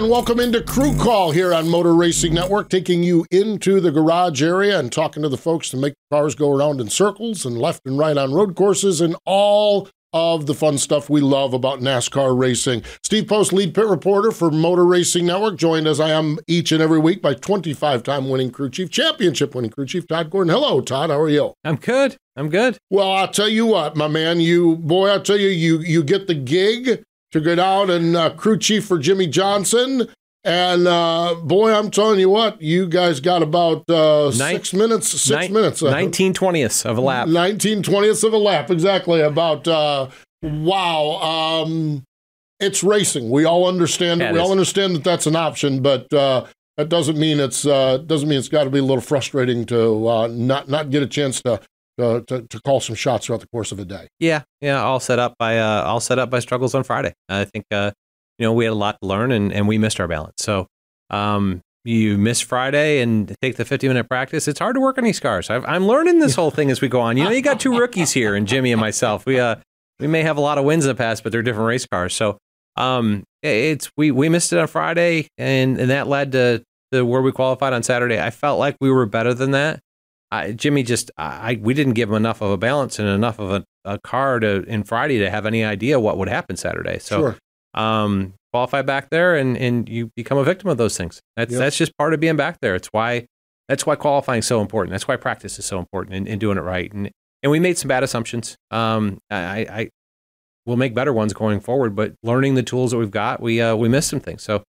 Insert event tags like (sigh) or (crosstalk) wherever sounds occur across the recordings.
Again. Welcome into Crew Call here on Motor Racing Network, taking you into the garage area and talking to the folks to make the cars go around in circles and left and right on road courses and all of the fun stuff we love about NASCAR racing. Steve Post, lead pit reporter for Motor Racing Network, joined as I am each and every week by 25 time winning crew chief, championship winning crew chief, Todd Gordon. Hello, Todd. How are you? I'm good. I'm good. Well, I'll tell you what, my man, you boy, I'll tell you, you you get the gig to go down and uh, crew chief for Jimmie Johnson. And uh, boy, I'm telling you what, you guys got about uh, Nine- six minutes. Six Nin- minutes. uh, 19 twentieths of a lap. 19 twentieths of a lap, exactly. About uh, wow. Um, it's racing. We all understand it. Yeah, it we all understand that that's an option, but uh, that doesn't mean it's uh, doesn't mean it's got to be a little frustrating to uh, not not get a chance to, to to call some shots throughout the course of a day. Yeah, yeah. All set up by uh, all set up by struggles on Friday. I think uh, you know we had a lot to learn and, and we missed our balance. So um, you miss Friday and take the 50 minute practice. It's hard to work on these cars. I've, I'm learning this whole thing as we go on. You know, you got two rookies here, and Jimmie and myself. We uh we may have a lot of wins in the past, but they're different race cars. So um, it's we we missed it on Friday, and and that led to to where we qualified on Saturday. I felt like we were better than that. I, Jimmie just I, we didn't give him enough of a balance and enough of a, a car to in Friday to have any idea what would happen Saturday. So sure. um, qualify back there and and you become a victim of those things. That's Yep. that's just part of being back there. It's why that's why qualifying is so important. That's why practice is so important and, and doing it right. And and we made some bad assumptions. Um, I, I we'll make better ones going forward, but learning the tools that we've got, we uh, we missed some things. So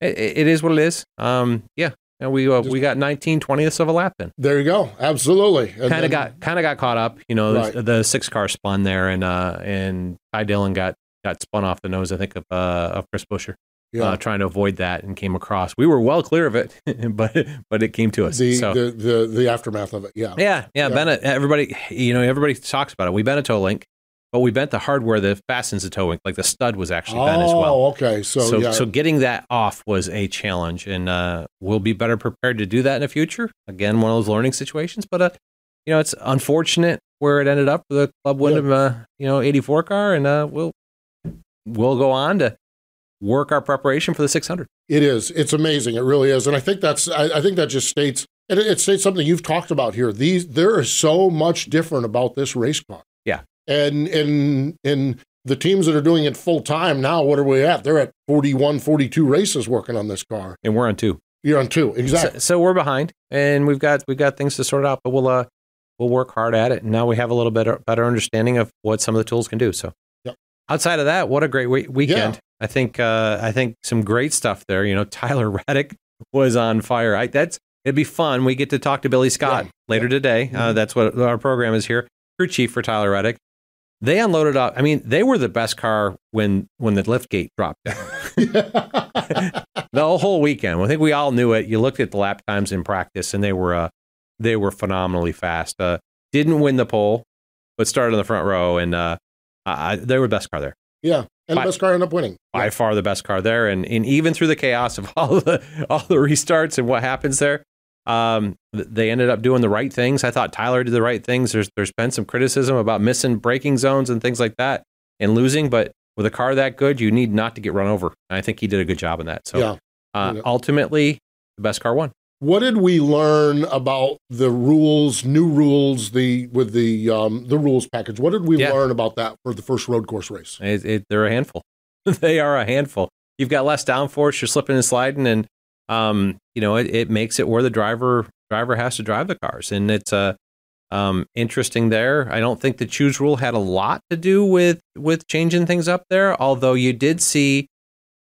it, it is what it is. Um, yeah. And we uh, we got 19 20ths of a lap then There you go. Absolutely. Kind of got kind of got caught up. You know, Right. the, the six car spun there, and uh, and Ty Dillon got got spun off the nose. I think of uh, of Chris Buescher, yeah. uh, trying to avoid that, and came across. We were well clear of it, (laughs) but but it came to us. the, so the the the aftermath of it. Yeah. yeah, yeah, Yeah. Bennett. Everybody, you know, everybody talks about it. We toe link, but we bent the hardware that fastens the toe. Like the stud was actually bent as well. Oh, okay. So, So, yeah. so getting that off was a challenge, and uh, we'll be better prepared to do that in the future. Again, one of those learning situations, but uh, you know, it's unfortunate where it ended up. The Club Wyndham, uh, you know, '84 car, and uh, we'll we'll go on to work our preparation for the 600. It is. It's amazing. It really is. And I think that's. I, I think that just states. It, it states something you've talked about here. These there is so much different about this race car. Yeah. And and and the teams that are doing it full time now. What are we at? They're at 41, 42 races working on this car. And we're on two, You're on two. Exactly. so, so we're behind, and we've got we've got things to sort out, but we'll uh, we'll work hard at it. And now we have a little bit better understanding of what some of the tools can do. So, Yep. outside of that, what a great we- weekend! Yeah. I think uh, I think some great stuff there. You know, Tyler (laughs) Reddick was on fire. I, that's it'd be fun. We get to talk to Billy Scott Yeah. later today. Uh, Mhm. that's what our program is here. Crew chief for Tyler Reddick. They unloaded up. I mean, they were the best car when when the lift gate dropped down. (laughs) the whole weekend. I think we all knew it. You looked at the lap times in practice, and they were uh, they were phenomenally fast. Uh, didn't win the pole, but started in the front row, and uh, I, they were the best car there. yeah. And By- the best car ended up winning. By far the best car there, and, and even through the chaos of (laughs) all the all the restarts and what happens there, um, they ended up doing the right things. I thought Tyler did the right things. There's there's been some criticism about missing braking zones and things like that and losing, but with a car that good, you need not to get run over. And I think he did a good job in that. So Yeah. uh, Yeah. ultimately, the best car won. What did we learn about the rules, new rules, the with the um, the rules package? What did we Yeah. learn about that for the first road course race? It, it, they're a handful. (laughs) they are a handful. You've got less downforce. You're slipping and sliding, and um, you know it, it makes it where the driver driver has to drive the cars, and it's uh, um, interesting there. I don't think the choose rule had a lot to do with with changing things up there. Although you did see,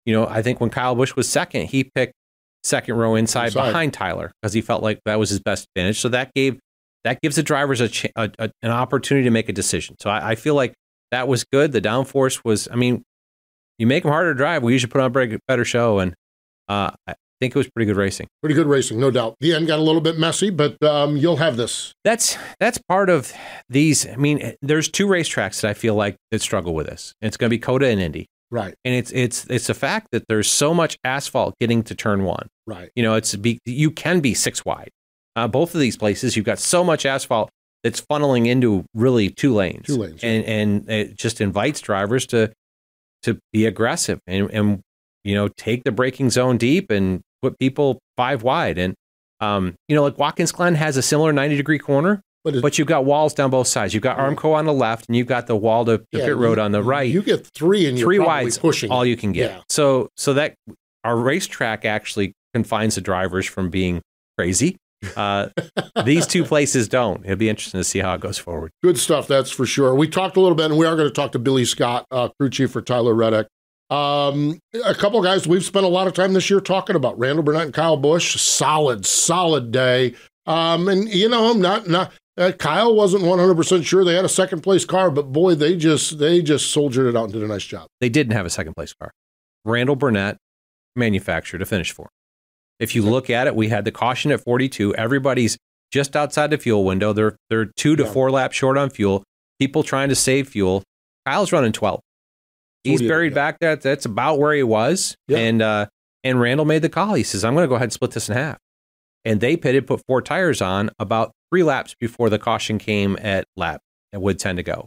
you know, I think when Kyle Busch was second, he picked second row inside, Inside. behind Tyler because he felt like that was his best advantage. So that gave that gives the drivers a, ch- a, a an opportunity to make a decision. So I, I feel like that was good. The downforce was, I mean, you make them harder to drive. We usually put on a better show, and uh, I think it was pretty good racing. Pretty good racing, no doubt. The end got a little bit messy, but um, you'll have this. That's that's part of these. I mean, there's two racetracks that I feel like that struggle with this. It's going to be COTA and Indy. Right. And it's it's it's a fact that there's so much asphalt getting to turn one. Right. You know, it's be, you can be six wide. Uh, both of these places, you've got so much asphalt that's funneling into really two lanes. Two lanes. And and it just invites drivers to to be aggressive and and you know take the braking zone deep and put people five wide. And um, you know, like Watkins Glen has a similar 90 degree corner, but, but, you've got walls down both sides. You've got Armco on the left, and you've got the wall to the yeah, pit road you, on the right. You get three, and three wides, pushing all you can get. Yeah. So, so that our racetrack actually confines the drivers from being crazy. Uh, (laughs) these two places don't. It'll be interesting to see how it goes forward. Good stuff, that's for sure. We talked a little bit, and we are going to talk to Billy Scott, uh, crew chief for Tyler Reddick. Um, a couple guys we've spent a lot of time this year talking about Randall Burnett and Kyle Busch. Solid, solid day. Um, and you know, I'm not not uh, Kyle wasn't 100 percent sure they had a second place car, but boy, they just they just soldiered it out and did a nice job. They didn't have a second place car. Randall Burnett manufactured a finish for. If you look at it, we had the caution at 42. Everybody's just outside the fuel window. They're they're two to yeah. four laps short on fuel. People trying to save fuel. Kyle's running 12. He's buried back there. That's about where he was. Yeah. And uh, and Randall made the call. He says, "I'm going to go ahead and split this in half." And they pitted, put four tires on about three laps before the caution came at lap at Wood 10 to go.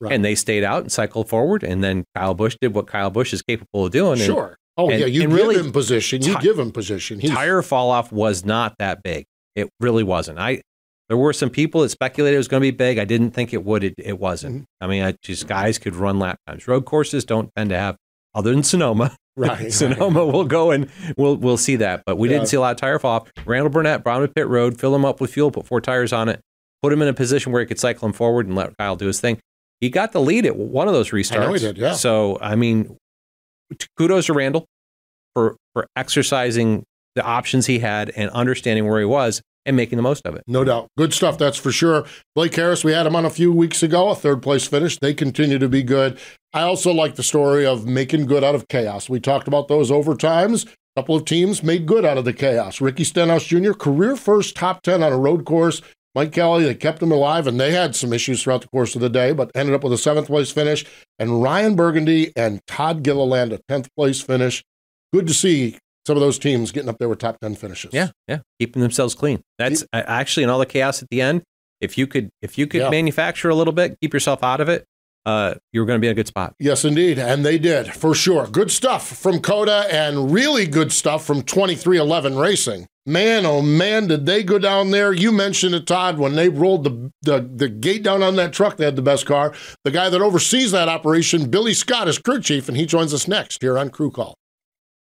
Right. And they stayed out and cycled forward. And then Kyle Busch did what Kyle Busch is capable of doing. Sure. And, oh, and, yeah. You give really, him position. You t- give him position. He's... Tire fall off was not that big. It really wasn't. I there were some people that speculated it was going to be big. I didn't think it would. It, it wasn't. Mm-hmm. I mean, I, just guys could run lap times. Road courses don't tend to have, other than Sonoma. (laughs) Right. Sonoma right. will go and we'll we'll see that. But we yeah. didn't see a lot of tire fall off. Randall Burnett brought him to pit road, fill him up with fuel, put four tires on it, put him in a position where he could cycle him forward and let Kyle do his thing. He got the lead at one of those restarts. I know he did, yeah. So I mean, kudos to Randall for for exercising the options he had and understanding where he was and making the most of it. No doubt. Good stuff, that's for sure. Blake Harris, we had him on a few weeks ago, a third place finish. They continue to be good. I also like the story of making good out of chaos. We talked about those overtimes. A couple of teams made good out of the chaos. Ricky Stenhouse Jr., career first top 10 on a road course. Mike Kelley, they kept him alive, and they had some issues throughout the course of the day, but ended up with a seventh place finish. And Ryan Bergenty and Todd Gilliland, a 10th place finish. Good to see some of those teams getting up there with top 10 finishes. Yeah, yeah, keeping themselves clean. That's actually in all the chaos at the end. If you could if you could yeah. manufacture a little bit, keep yourself out of it, uh, you were going to be in a good spot. Yes, indeed. And they did, for sure. Good stuff from COTA and really good stuff from 23XI Racing. Man, oh man, did they go down there. You mentioned it, Todd, when they rolled the, the, the gate down on that truck, they had the best car. The guy that oversees that operation, Billy Scott, is crew chief, and he joins us next here on Crew Call.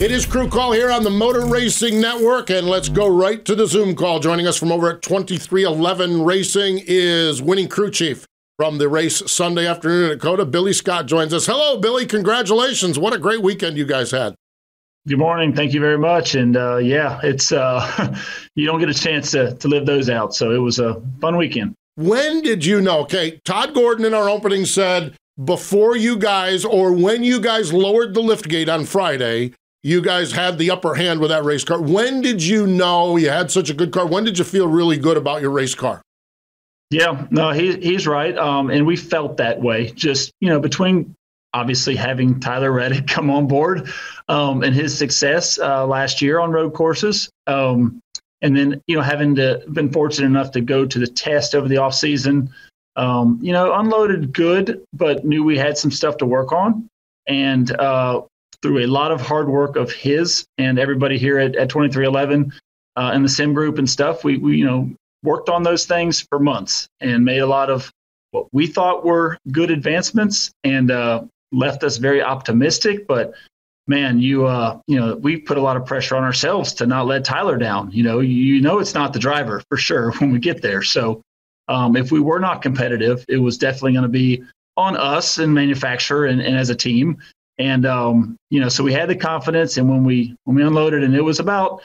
It is Crew Call here on the Motor Racing Network, and let's go right to the Zoom call. Joining us from over at 23XI Racing is winning crew chief from the race Sunday afternoon at COTA. Billy Scott joins us. Hello, Billy. Congratulations. What a great weekend you guys had. Good morning. Thank you very much. And uh, yeah, it's uh, (laughs) you don't get a chance to, to live those out. So it was a fun weekend. When did you know? Okay, Todd Gordon in our opening said before you guys or when you guys lowered the lift gate on Friday, you guys had the upper hand with that race car. When did you know you had such a good car? When did you feel really good about your race car? Yeah, no, he, he's right. Um, and we felt that way just, you know, between obviously having Tyler Reddick come on board um, and his success uh, last year on road courses. Um, and then, you know, having to been fortunate enough to go to the test over the off season, um, you know, unloaded good, but knew we had some stuff to work on. And uh, through a lot of hard work of his and everybody here at, at 23XI uh, and the sim group and stuff, we, we, you know, worked on those things for months and made a lot of what we thought were good advancements and uh, left us very optimistic. But man, you uh, you know, we put a lot of pressure on ourselves to not let Tyler down. You know, you know, it's not the driver for sure (laughs) when we get there. So um, if we were not competitive, it was definitely going to be on us and manufacturer and, and as a team. And um, you know, so we had the confidence, and when we when we unloaded, and it was about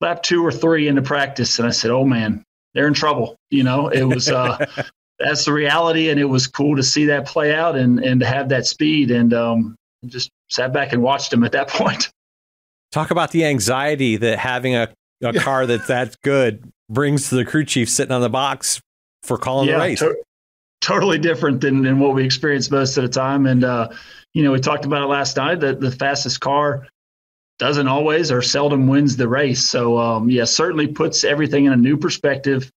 lap two or three into practice, and I said, "Oh man, they're in trouble." You know, it was uh, (laughs) that's the reality, and it was cool to see that play out and and to have that speed, and um, just sat back and watched them at that (laughs) point. Talk about the anxiety that having a, a car that's that good brings to the crew chief sitting on the box for calling yeah, the race. To- totally different than, than what we experience most of the time. And, uh, you know, we talked about it last night that the fastest car doesn't always or seldom wins the race. So, um, yeah, certainly puts everything in a new perspective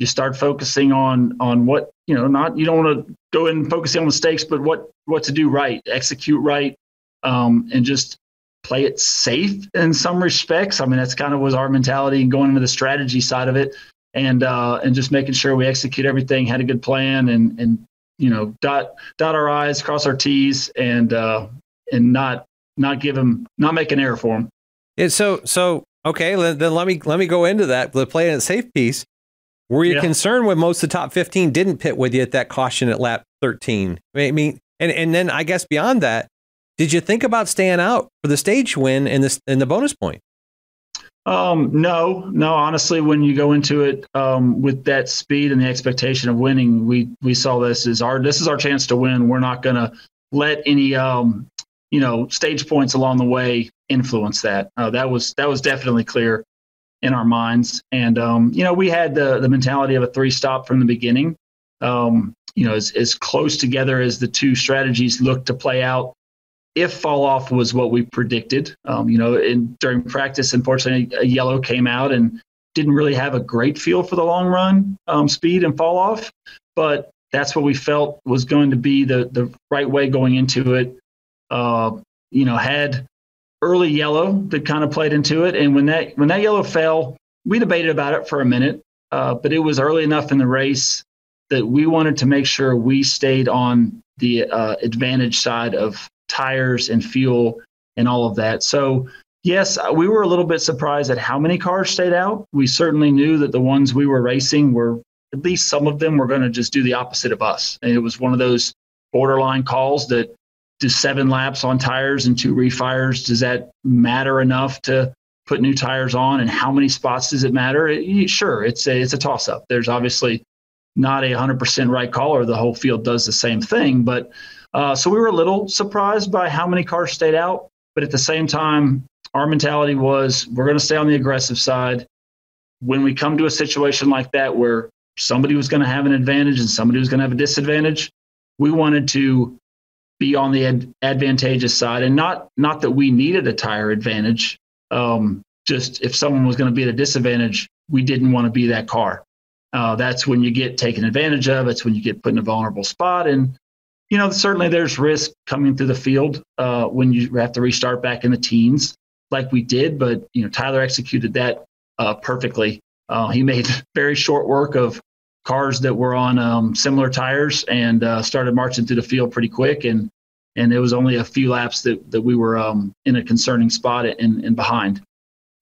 you start focusing on on what you know not you don't want to go in focusing on mistakes but what what to do right execute right um, and just play it safe in some respects i mean that's kind of was our mentality and going into the strategy side of it and uh, and just making sure we execute everything had a good plan and and you know dot dot our i's cross our t's and uh, and not not give them not make an error for them yeah, so so okay then let me let me go into that the play it safe piece were you yeah. concerned when most of the top 15 didn't pit with you at that caution at lap 13? I mean, and, and then I guess beyond that, did you think about staying out for the stage win and the, and the bonus point? Um, no, no. Honestly, when you go into it um, with that speed and the expectation of winning, we we saw this as our this is our chance to win. We're not going to let any um, you know stage points along the way influence that. Uh, that was that was definitely clear in our minds. And um, you know, we had the the mentality of a three stop from the beginning. Um, you know, as, as close together as the two strategies looked to play out. If fall off was what we predicted, um, you know, in, during practice, unfortunately, a yellow came out and didn't really have a great feel for the long run um, speed and fall off. But that's what we felt was going to be the the right way going into it. Uh, you know, had early yellow that kind of played into it. And when that when that yellow fell, we debated about it for a minute, uh, but it was early enough in the race that we wanted to make sure we stayed on the uh, advantage side of tires and fuel and all of that. So yes, uh, we were a little bit surprised at how many cars stayed out. We certainly knew that the ones we were racing were at least some of them were going to just do the opposite of us. And it was one of those borderline calls that do seven laps on tires and two refires does that matter enough to put new tires on and how many spots does it matter it, sure it's a it's a toss up there's obviously not a 100% right call or the whole field does the same thing but uh, so we were a little surprised by how many cars stayed out but at the same time our mentality was we're going to stay on the aggressive side when we come to a situation like that where somebody was going to have an advantage and somebody was going to have a disadvantage we wanted to be on the ad- advantageous side, and not not that we needed a tire advantage. Um, just if someone was going to be at a disadvantage, we didn't want to be that car. Uh, that's when you get taken advantage of. It's when you get put in a vulnerable spot, and you know certainly there's risk coming through the field uh, when you have to restart back in the teens, like we did. But you know Tyler executed that uh, perfectly. Uh, he made (laughs) very short work of cars that were on um, similar tires and uh, started marching through the field pretty quick. And and it was only a few laps that, that we were um, in a concerning spot and, and behind.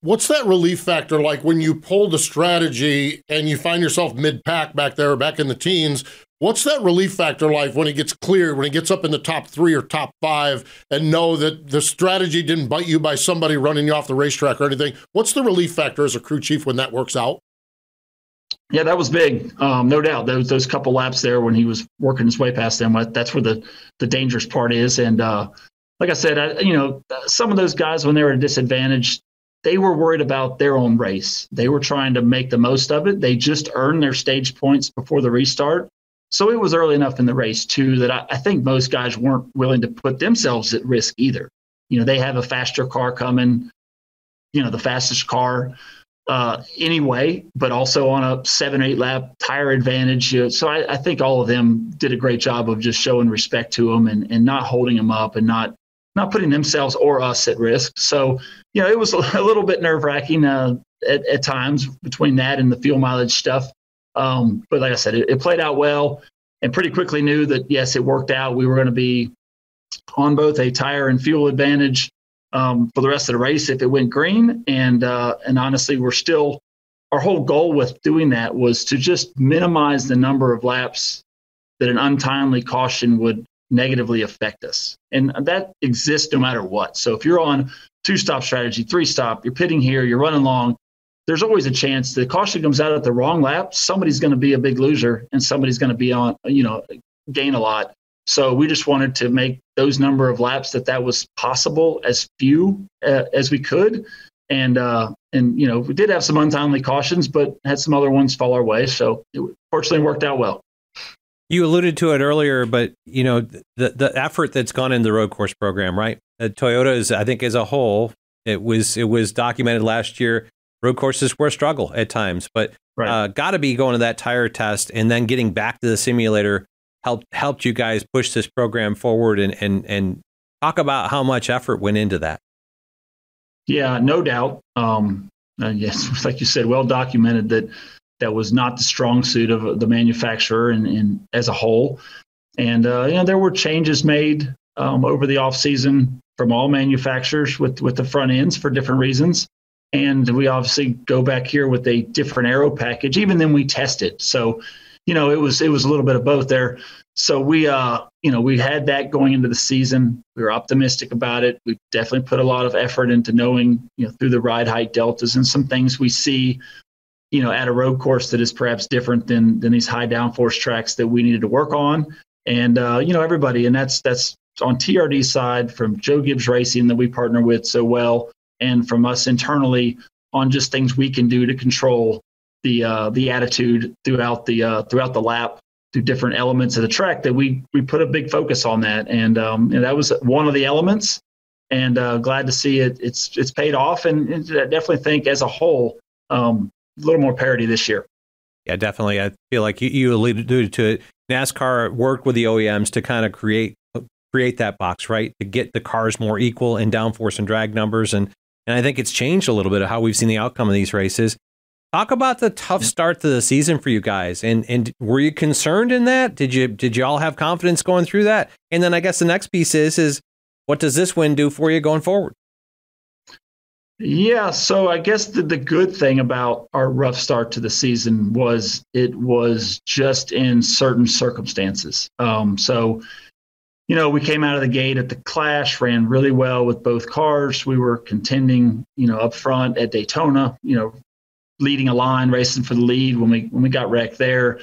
What's that relief factor like when you pull the strategy and you find yourself mid pack back there, back in the teens? What's that relief factor like when it gets clear, when it gets up in the top three or top five, and know that the strategy didn't bite you by somebody running you off the racetrack or anything? What's the relief factor as a crew chief when that works out? Yeah, that was big, um, no doubt. Those those couple laps there when he was working his way past them, that's where the the dangerous part is. And uh, like I said, I, you know, some of those guys when they were at a disadvantage, they were worried about their own race. They were trying to make the most of it. They just earned their stage points before the restart. So it was early enough in the race too that I, I think most guys weren't willing to put themselves at risk either. You know, they have a faster car coming, you know, the fastest car uh, anyway, but also on a seven, eight lap tire advantage. You know, so I, I, think all of them did a great job of just showing respect to them and, and not holding them up and not not putting themselves or us at risk. So, you know, it was (laughs) a little bit nerve wracking uh, at, at, times between that and the fuel mileage stuff. Um, but like I said, it, it played out well and pretty quickly knew that, yes, it worked out. We were going to be on both a tire and fuel advantage um, for the rest of the race if it went green. And uh, and honestly, we're still our whole goal with doing that was to just minimize the number of laps that an untimely caution would negatively affect us. And that exists no matter what. So if you're on two stop strategy, three stop, you're pitting here, you're running long, there's always a chance the caution comes out at the wrong lap. Somebody's going to be a big loser and somebody's going to be on, you know, gain a lot. So we just wanted to make those number of laps that that was possible as few uh, as we could. And, uh, and, you know, we did have some untimely cautions, but had some other ones fall our way. So it fortunately worked out well. You alluded to it earlier, but you know the the effort that's gone into the road course program, right? Uh, Toyota is, I think, as a whole, it was it was documented last year. Road courses were a struggle at times, but right. uh, got to be going to that tire test and then getting back to the simulator helped helped you guys push this program forward and and and talk about how much effort went into that. Yeah, no doubt. Um, yes, (laughs) like you said, well documented that that was not the strong suit of the manufacturer and, and as a whole. And uh, you know there were changes made um, over the off season from all manufacturers with with the front ends for different reasons. And we obviously go back here with a different aero package, even then we tested. So you know, it was it was a little bit of both there. So we, uh, you know, we had that going into the season. We were optimistic about it. We definitely put a lot of effort into knowing, you know, through the ride height deltas and some things we see, you know, at a road course that is perhaps different than than these high downforce tracks that we needed to work on. And uh, you know, everybody, and that's that's on TRD side from Joe Gibbs Racing that we partner with so well, and from us internally on just things we can do to control the uh, the attitude throughout the uh, throughout the lap through different elements of the track that we we put a big focus on that and, um, and that was one of the elements and uh, glad to see it it's it's paid off and, and I definitely think as a whole um, little more parity this year. Yeah, definitely. I feel like you, you alluded to it. NASCAR worked with the OEMs to kind of create create that box, right? To get the cars more equal in downforce and drag numbers. And and I think it's changed a little bit of how we've seen the outcome of these races. Talk about the tough start to the season for you guys, and and were you concerned in that? Did you did you all have confidence going through that? And then I guess the next piece is is what does this win do for you going forward? Yeah, so I guess the, the good thing about our rough start to the season was it was just in certain circumstances. Um, so, you know, we came out of the gate at the Clash, ran really well with both cars. We were contending, you know, up front at Daytona, you know, leading a line, racing for the lead when we when we got wrecked there.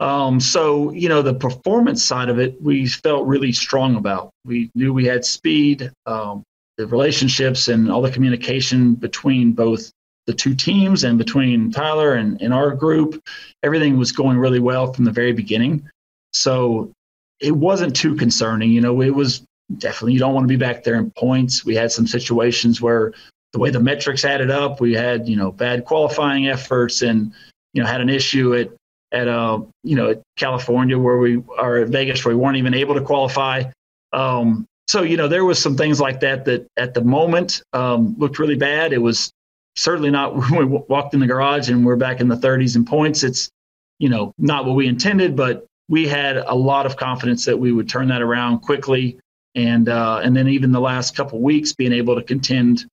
Um, so you know the performance side of it, we felt really strong about. We knew we had speed, um, the relationships, and all the communication between both the two teams and between Tyler and, and our group. Everything was going really well from the very beginning. So it wasn't too concerning. You know, it was definitely you don't want to be back there in points. We had some situations where the way the metrics added up, we had you know bad qualifying efforts, and you know had an issue at at uh you know at California where we are at Vegas where we weren't even able to qualify. Um, so you know there was some things like that that at the moment um, looked really bad. It was certainly not (laughs) when we walked in the garage and we're back in the 30s and points. It's you know not what we intended, but we had a lot of confidence that we would turn that around quickly. And uh, and then even the last couple weeks being able to contend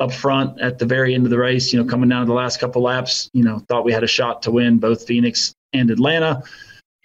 up front at the very end of the race, you know, coming down to the last couple laps, you know, thought we had a shot to win both Phoenix and Atlanta.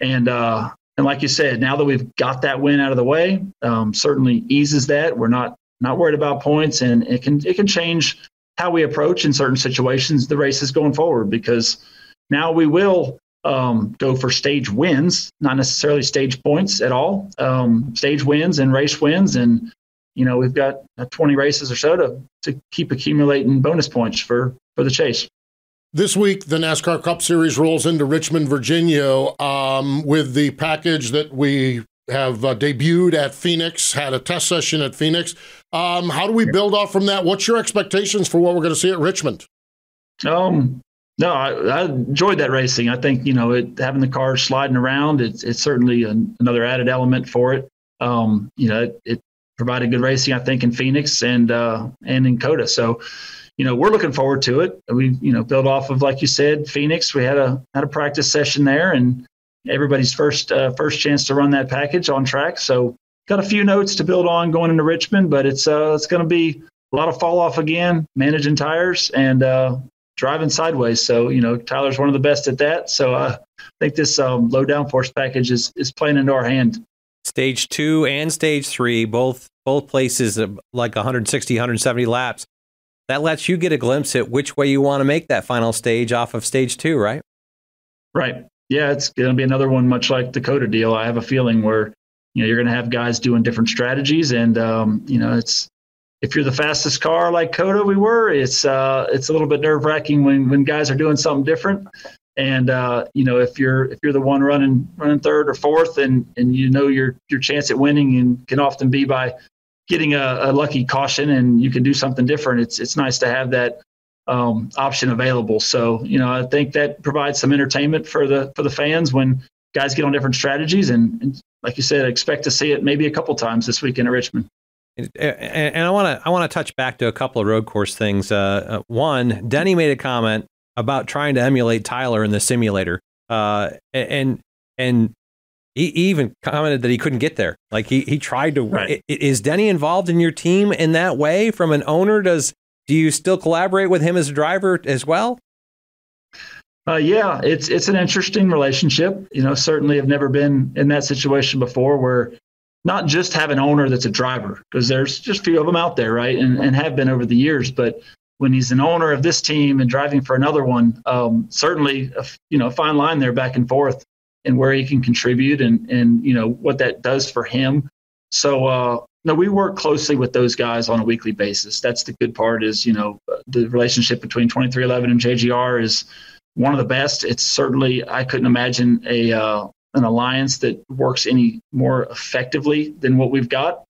And uh, and like you said, now that we've got that win out of the way, um, certainly eases that. We're not not worried about points, and it can it can change how we approach in certain situations the races going forward because now we will um, go for stage wins, not necessarily stage points at all. Um, stage wins and race wins, and you know, we've got 20 races or so to, to keep accumulating bonus points for, for the chase. This week, the NASCAR Cup Series rolls into Richmond, Virginia, um, with the package that we have uh, debuted at Phoenix, had a test session at Phoenix. Um, how do we build off from that? What's your expectations for what we're going to see at Richmond? Um, no, I, I, enjoyed that racing. I think you know it, having the cars sliding around. It's it's certainly an, another added element for it. Um, you know, it, it, provided good racing. I think in Phoenix and uh, and in COTA. So, you know, we're looking forward to it. We you know build off of like you said, Phoenix. We had a had a practice session there, and everybody's first uh, first chance to run that package on track. So, got a few notes to build on going into Richmond, but it's uh, it's going to be a lot of fall off again, managing tires, and uh, driving sideways. So, you know, Tyler's one of the best at that. So uh, I think this um, low downforce package is, is playing into our hand. Stage two and stage three, both both places like 160, 170 laps. That lets you get a glimpse at which way you want to make that final stage off of stage two, right? Right. Yeah, it's going to be another one much like COTA deal. I have a feeling where you know you're going to have guys doing different strategies, and um, you know it's if you're the fastest car like COTA we were, it's uh, it's a little bit nerve wracking when when guys are doing something different. And uh, you know, if you're if you're the one running running third or fourth, and and you know your your chance at winning and can often be by getting a, a lucky caution, and you can do something different. It's it's nice to have that um, option available. So you know, I think that provides some entertainment for the for the fans when guys get on different strategies, and, and like you said, expect to see it maybe a couple times this weekend at Richmond. And I want to I want to touch back to a couple of road course things. Uh, uh, one, Denny made a comment about trying to emulate Tyler in the simulator, uh, and and he even commented that he couldn't get there. Like he he tried to. Right. Is Denny involved in your team in that way from an owner? Does do you still collaborate with him as a driver as well? Uh, yeah, it's it's an interesting relationship. You know, certainly have never been in that situation before where not just have an owner that's a driver, because there's just a few of them out there, right? And, and have been over the years. But when he's an owner of this team and driving for another one, um, certainly, a, you know, a fine line there back and forth and where he can contribute and, and, you know, what that does for him. So, uh, no, we work closely with those guys on a weekly basis. That's the good part is, you know, the relationship between 23XI and JGR is one of the best. It's certainly, I couldn't imagine a, uh, an alliance that works any more effectively than what we've got.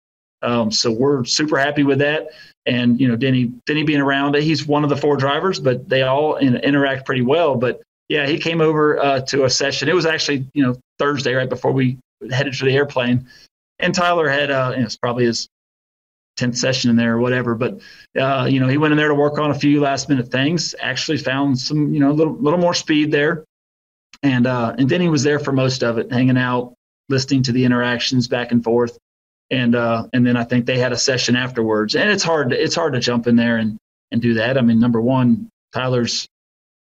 Um, so we're super happy with that. And you know, Denny Denny being around, he's one of the four drivers, but they all in, interact pretty well. But yeah, he came over uh, to a session. It was actually you know Thursday right before we headed to the airplane, and Tyler had uh, you know, it's probably his tenth session in there or whatever. But uh, you know, he went in there to work on a few last minute things. Actually, found some you know a little little more speed there and uh, and then he was there for most of it, hanging out, listening to the interactions back and forth, and uh, and then I think they had a session afterwards. And it's hard it's hard to jump in there and and do that. I mean, number one, Tyler's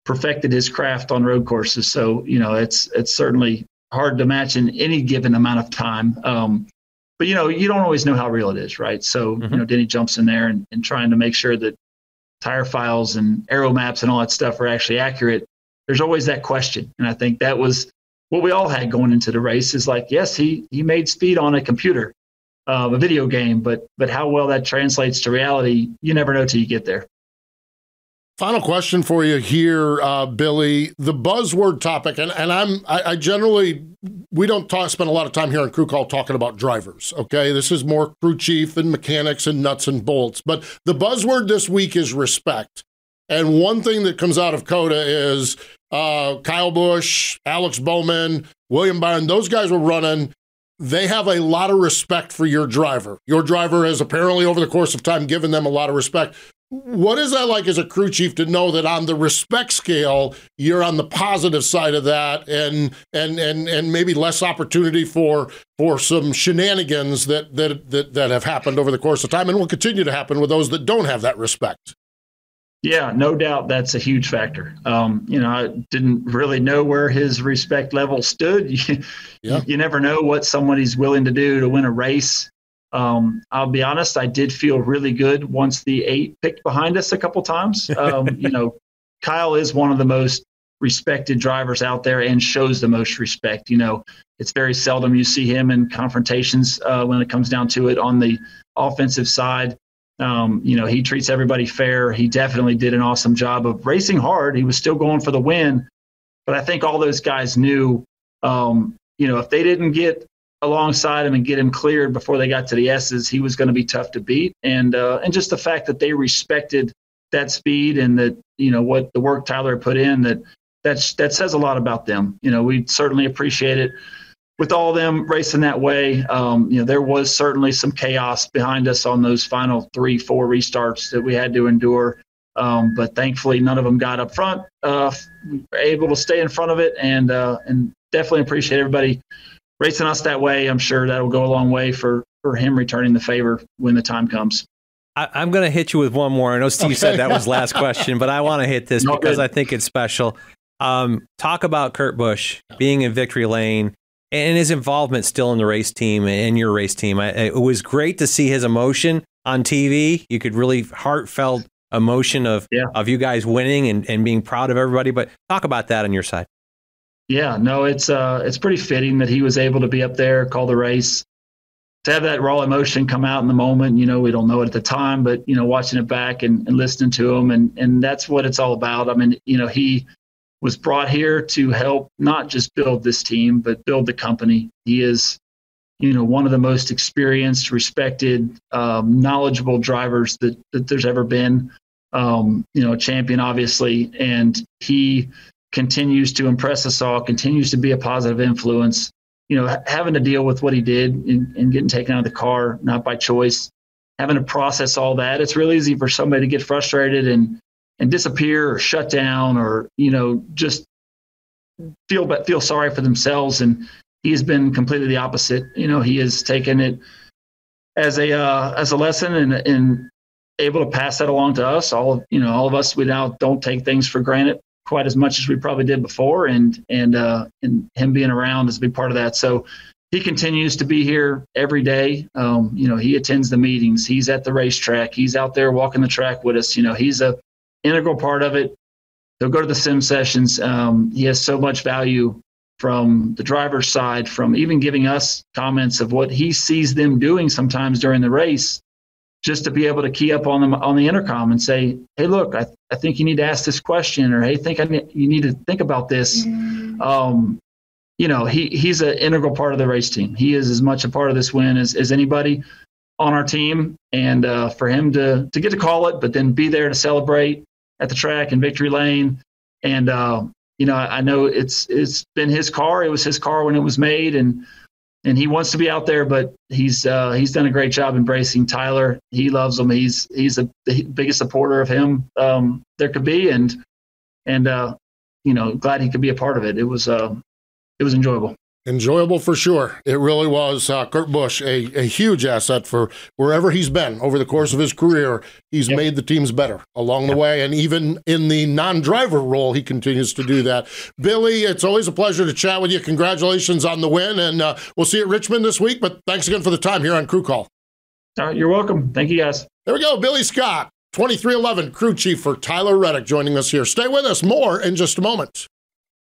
perfected his craft on road courses, so you know it's it's certainly hard to match in any given amount of time. Um, but you know, you don't always know how real it is, right? So mm-hmm. you know, Denny jumps in there and, and trying to make sure that tire files and aero maps and all that stuff are actually accurate there's always that question. And I think that was what we all had going into the race is like, yes, he, he made speed on a computer, uh, a video game, but, but how well that translates to reality, you never know till you get there. Final question for you here, uh, Billy. The buzzword topic, and, and I'm I, I, generally we don't talk spend a lot of time here on crew call talking about drivers. Okay, this is more crew chief and mechanics and nuts and bolts. But the buzzword this week is respect. And one thing that comes out of COTA is uh, Kyle Busch, Alex Bowman, William Byron, those guys were running. They have a lot of respect for your driver. Your driver has apparently, over the course of time, given them a lot of respect. What is that like as a crew chief to know that on the respect scale, you're on the positive side of that, and and and and maybe less opportunity for for some shenanigans that that that, that have happened over the course of time, and will continue to happen with those that don't have that respect? Yeah, no doubt that's a huge factor. Um, you know, I didn't really know where his respect level stood. (laughs) You, yeah. you never know what somebody's willing to do to win a race. Um, I'll be honest, I did feel really good once the eight picked behind us a couple times. Um, (laughs) you know, Kyle is one of the most respected drivers out there and shows the most respect. You know, it's very seldom you see him in confrontations uh, when it comes down to it on the offensive side Um, you know, he treats everybody fair. He definitely did an awesome job of racing hard. He was still going for the win, but I think all those guys knew, um, you know, if they didn't get alongside him and get him cleared before they got to the S's, he was going to be tough to beat. And uh, and just the fact that they respected that speed and that you know what the work Tyler put in that that's that says a lot about them. You know, we certainly appreciate it with all them racing that way, um, you know, there was certainly some chaos behind us on those final three, four restarts that we had to endure. Um, but thankfully, none of them got up front. Uh, able to stay in front of it, and uh, and definitely appreciate everybody racing us that way. I'm sure that'll go a long way for for him returning the favor when the time comes. I, am going to hit you with one more. I know Steve okay. said that was last question, but I want to hit this (laughs) no, because good. I think it's special. Um, talk about Kurt Busch being in victory lane and his involvement still in the race team and your race team. I, it was great to see his emotion on TV. You could really heartfelt emotion of yeah. of you guys winning and, and being proud of everybody. But talk about that on your side. Yeah, no, it's uh it's pretty fitting that he was able to be up there, call the race, to have that raw emotion come out in the moment. You know, we don't know it at the time, but you know, watching it back and, and listening to him, and and that's what it's all about. I mean, you know, he was brought here to help not just build this team, but build the company. He is, you know, one of the most experienced, respected, um, knowledgeable drivers that, that there's ever been. Um, you know, champion, obviously, and he continues to impress us all, continues to be a positive influence. You know, having to deal with what he did and getting taken out of the car, not by choice, having to process all that, it's really easy for somebody to get frustrated and and disappear or shut down or you know just feel but feel sorry for themselves. And he has been completely the opposite. You know he has taken it as a uh, as a lesson and and able to pass that along to us. All you know all of us we now don't take things for granted quite as much as we probably did before and and uh and him being around is a big part of that. So he continues to be here every day. Um you know he attends the meetings. He's at the racetrack. He's out there walking the track with us. You know he's a integral part of it. He'll go to the sim sessions. Um, he has so much value from the driver's side, from even giving us comments of what he sees them doing sometimes during the race, just to be able to key up on them on the intercom and say, "Hey, look, I, I think you need to ask this question," or "Hey, think I ne- you need to think about this." Mm-hmm. Um, you know, he he's an integral part of the race team. He is as much a part of this win as, as anybody on our team, and uh, for him to to get to call it, but then be there to celebrate at the track in Victory Lane. And uh, you know, I, I know it's it's been his car. It was his car when it was made, and and he wants to be out there, but he's uh, he's done a great job embracing Tyler. He loves him. He's he's the biggest supporter of him um, there could be, and and uh, you know, glad he could be a part of it. It was uh, it was enjoyable. Enjoyable for sure. It really was. Uh, Kurt Busch, a, a huge asset for wherever he's been over the course of his career. He's yep. made the teams better along yep. the way. And even in the non driver role, he continues to do that. Billy, it's always a pleasure to chat with you. Congratulations on the win. And uh, we'll see you at Richmond this week. But thanks again for the time here on Crew Call. All right, you're welcome. Thank you, guys. There we go. Billy Scott, 23XI crew chief for Tyler Reddick, joining us here. Stay with us. More in just a moment.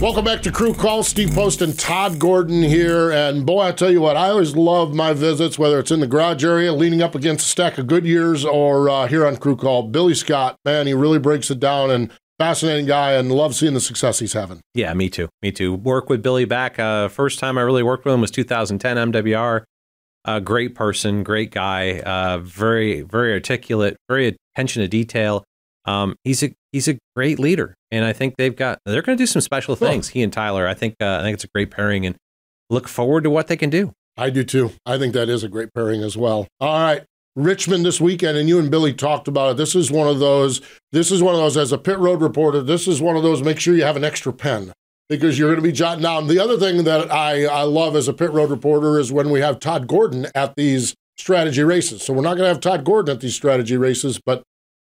Welcome back to Crew Call. Steve Post and Todd Gordon here. And boy, I tell you what, I always love my visits, whether it's in the garage area, leaning up against a stack of Goodyears, or uh, here on Crew Call. Billy Scott, man, he really breaks it down and fascinating guy and love seeing the success he's having. Yeah, me too. Me too. Work with Billy back. Uh, first time I really worked with him was 2010 MWR. A great person, great guy, uh, very, very articulate, very attention to detail. Um, he's a he's a great leader, and I think they've got they're going to do some special things. He and Tyler, I think uh, I think it's a great pairing, and look forward to what they can do. I do too. I think that is a great pairing as well. All right. Richmond this weekend, and you and Billy talked about it. This is one of those, this is one of those, as a pit road reporter, this is one of those, make sure you have an extra pen because you're going to be jotting down. The other thing that I, I love as a pit road reporter is when we have Todd Gordon at these strategy races. So we're not going to have Todd Gordon at these strategy races, but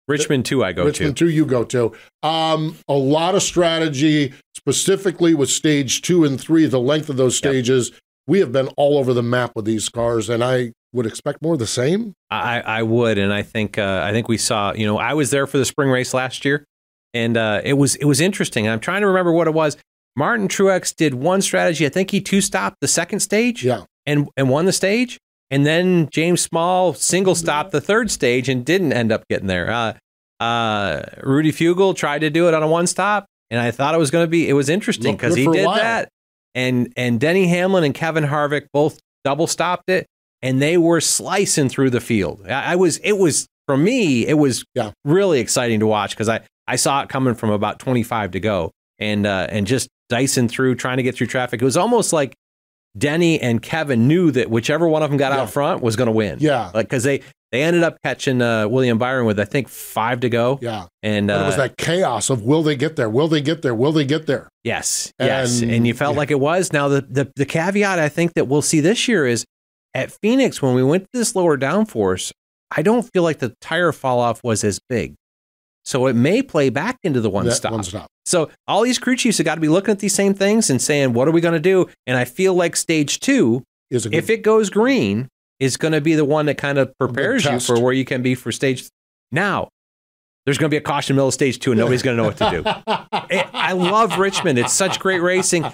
Richmond 2 I go to Richmond to. 2 you go to. Um, a lot of strategy, specifically with stage two and three, the length of those stages. Yep. We have been all over the map with these cars, and I would expect more of the same. I, I would, and I think uh, I think we saw. You know, I was there for the spring race last year, and uh, it was it was interesting. I'm trying to remember what it was. Martin Truex did one strategy. I think he two stopped the second stage, yeah, and and won the stage. And then James Small single stopped the third stage and didn't end up getting there. Uh, uh, Rudy Fugle tried to do it on a one stop, and I thought it was going to be. It was interesting because he did that, and and Denny Hamlin and Kevin Harvick both double stopped it, and they were slicing through the field. I, I was. It was for me. It was yeah. really exciting to watch because I I saw it coming from about 25 to go, and uh, and just dicing through, trying to get through traffic. It was almost like Denny and Kevin knew that whichever one of them got yeah. out front was going to win. Yeah, like because they they ended up catching uh, William Byron with I think five to go. Yeah, and uh, it was that chaos of will they get there? Will they get there? Will they get there? Yes, and, yes, and you felt yeah. like it was. Now the, the the caveat I think that we'll see this year is at Phoenix when we went to this lower downforce. I don't feel like the tire fall off was as big. So it may play back into the one, stop. one stop. So all these crew chiefs have got to be looking at these same things and saying, what are we going to do? And I feel like stage two, is if it goes green, is going to be the one that kind of prepares you for where you can be for stage. Now, there's going to be a caution middle of stage two, and nobody's going to know what to do. it, (laughs) eh, I love Richmond. It's such great racing.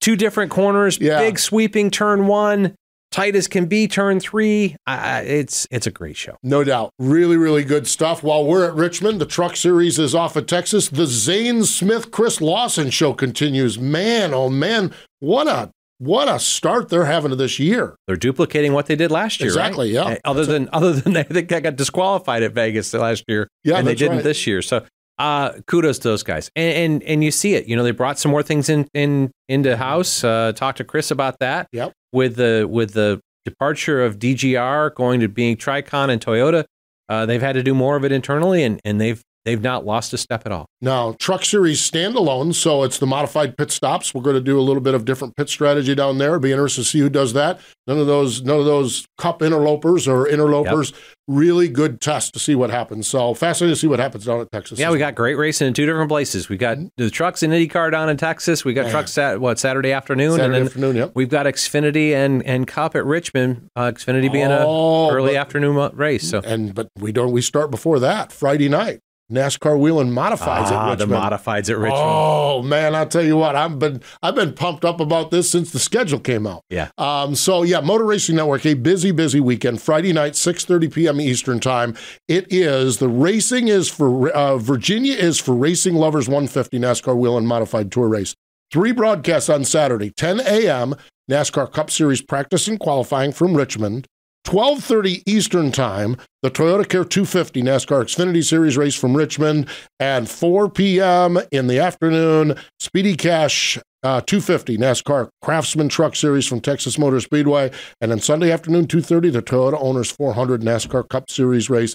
Two different corners, yeah. big sweeping turn one, tight as can be turn three. Uh, it's it's a great show. No doubt. Really, really good stuff. While we're at Richmond, the truck series is off at Texas. The Zane Smith Chris Lawson show continues. Man, oh man, what a what a start they're having to this year. They're duplicating what they did last year. Exactly. Right? Yeah. Other than other than (laughs) they, they got disqualified at Vegas last year. Yeah, and they didn't right. this year. So uh, kudos to those guys. And, and and you see it. You know, they brought some more things in in into house. Uh, talk to Chris about that. Yep. With the with the departure of DGR going to being Tricon and Toyota, uh, they've had to do more of it internally, and and they've they've not lost a step at all. Now, Truck Series standalone, so it's the modified pit stops. We're going to do a little bit of different pit strategy down there. It'll be interesting to see who does that. None of those, none of those cup interlopers or interlopers. Yep. Really good test to see what happens. So fascinating to see what happens down at Texas. Yeah, we got great racing in two different places. We got the trucks in IndyCar down in Texas. We got Man. trucks at what Saturday afternoon, Saturday and then afternoon. Yep. we've got Xfinity and and Cup at Richmond. Uh, Xfinity being Oh, a early but- afternoon race. So And but we don't. We start before that Friday night. NASCAR Whelen Modifieds ah, at the Richmond. modifieds at Richmond. Oh man, I'll tell you what, I've been I've been pumped up about this since the schedule came out. Yeah. Um, so yeah, Motor Racing Network, a busy, busy weekend. Friday night, 6:30 p.m. Eastern time. It is the racing is for uh, Virginia is for racing lovers 150 NASCAR Whelen Modified Tour Race. Three broadcasts on Saturday, 10 a.m. NASCAR Cup Series practice and qualifying from Richmond. 12:30 Eastern Time, the Toyota Care 250 NASCAR Xfinity Series race from Richmond, and 4 p.m. in the afternoon, Speedy Cash uh, 250 NASCAR Craftsman Truck Series from Texas Motor Speedway, and then Sunday afternoon 2:30, the Toyota Owners 400 NASCAR Cup Series race.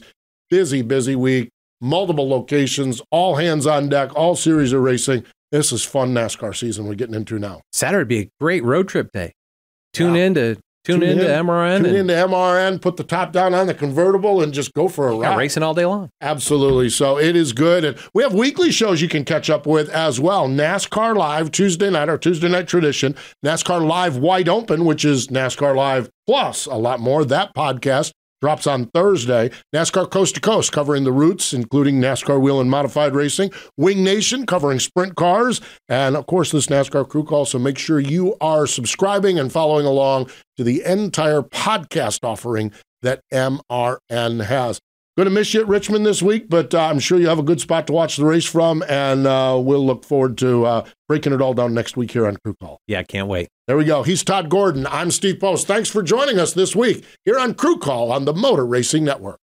Busy, busy week, multiple locations, all hands on deck, all series of racing. This is fun NASCAR season we're getting into now. Saturday would be a great road trip day. Tune in to Tune, tune into in, MRN. Tune into MRN, put the top down on the convertible, and just go for a ride. racing all day long. Absolutely. So it is good. And we have weekly shows you can catch up with as well. NASCAR Live Tuesday night, our Tuesday night tradition. NASCAR Live Wide Open, which is NASCAR Live Plus, a lot more. That podcast drops on Thursday. NASCAR Coast to Coast covering the routes, including NASCAR Whelen Modified Racing. Wing Nation covering sprint cars. And of course, this NASCAR Crew Call. So make sure you are subscribing and following along to the entire podcast offering that MRN has. Going to miss you at Richmond this week, but uh, I'm sure you have a good spot to watch the race from, and uh, we'll look forward to uh, breaking it all down next week here on Crew Call. Yeah, can't wait. There we go. He's Todd Gordon. I'm Steve Post. Thanks for joining us this week here on Crew Call on the Motor Racing Network.